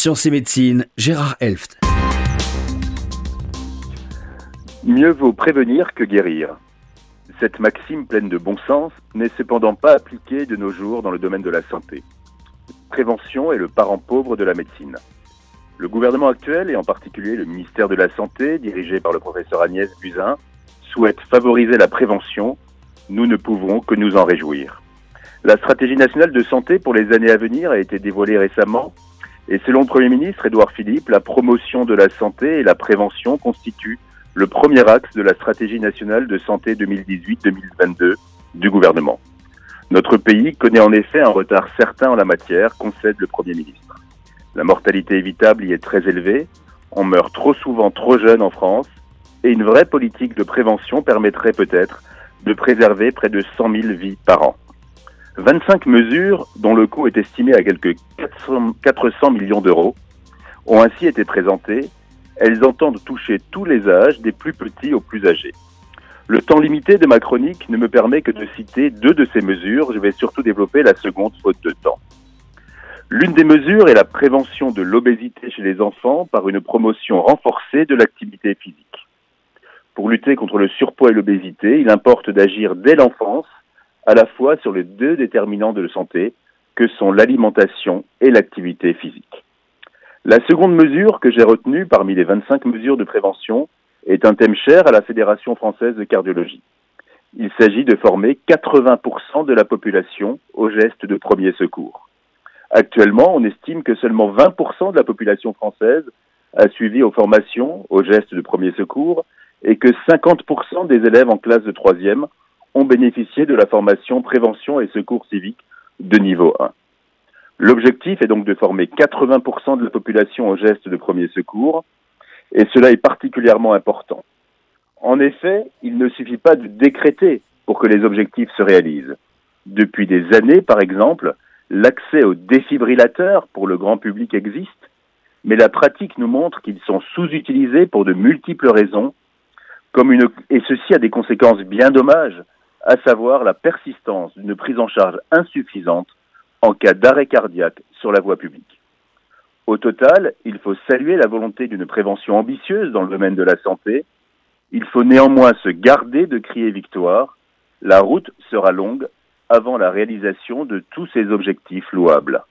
Sciences et médecine, Gérard Elft. Mieux vaut prévenir que guérir. Cette maxime pleine de bon sens n'est cependant pas appliquée de nos jours dans le domaine de la santé. Prévention est le parent pauvre de la médecine. Le gouvernement actuel, et en particulier le ministère de la Santé, dirigé par le professeur Agnès Buzyn, souhaite favoriser la prévention. Nous ne pouvons que nous en réjouir. La stratégie nationale de santé pour les années à venir a été dévoilée récemment et selon le Premier ministre Édouard Philippe, la promotion de la santé et la prévention constituent le premier axe de la stratégie nationale de santé 2018-2022 du gouvernement. Notre pays connaît en effet un retard certain en la matière, concède le Premier ministre. La mortalité évitable y est très élevée, on meurt trop souvent trop jeune en France, et une vraie politique de prévention permettrait peut-être de préserver près de 100 000 vies par an. 25 mesures, dont le coût est estimé à quelques 400 millions d'euros, ont ainsi été présentées. Elles entendent toucher tous les âges, des plus petits aux plus âgés. Le temps limité de ma chronique ne me permet que de citer deux de ces mesures. Je vais surtout développer la seconde faute de temps. L'une des mesures est la prévention de l'obésité chez les enfants par une promotion renforcée de l'activité physique. Pour lutter contre le surpoids et l'obésité, il importe d'agir dès l'enfance à la fois sur les deux déterminants de santé que sont l'alimentation et l'activité physique. La seconde mesure que j'ai retenue parmi les 25 mesures de prévention est un thème cher à la Fédération française de cardiologie. Il s'agit de former 80% de la population aux gestes de premier secours. Actuellement, on estime que seulement 20% de la population française a suivi aux formations aux gestes de premier secours et que 50% des élèves en classe de troisième ont bénéficié de la formation prévention et secours civique de niveau 1. L'objectif est donc de former 80% de la population aux gestes de premier secours, et cela est particulièrement important. En effet, il ne suffit pas de décréter pour que les objectifs se réalisent. Depuis des années, par exemple, l'accès aux défibrillateurs pour le grand public existe, mais la pratique nous montre qu'ils sont sous-utilisés pour de multiples raisons, comme une, et ceci a des conséquences bien dommages à savoir la persistance d'une prise en charge insuffisante en cas d'arrêt cardiaque sur la voie publique. Au total, il faut saluer la volonté d'une prévention ambitieuse dans le domaine de la santé. Il faut néanmoins se garder de crier victoire. La route sera longue avant la réalisation de tous ces objectifs louables.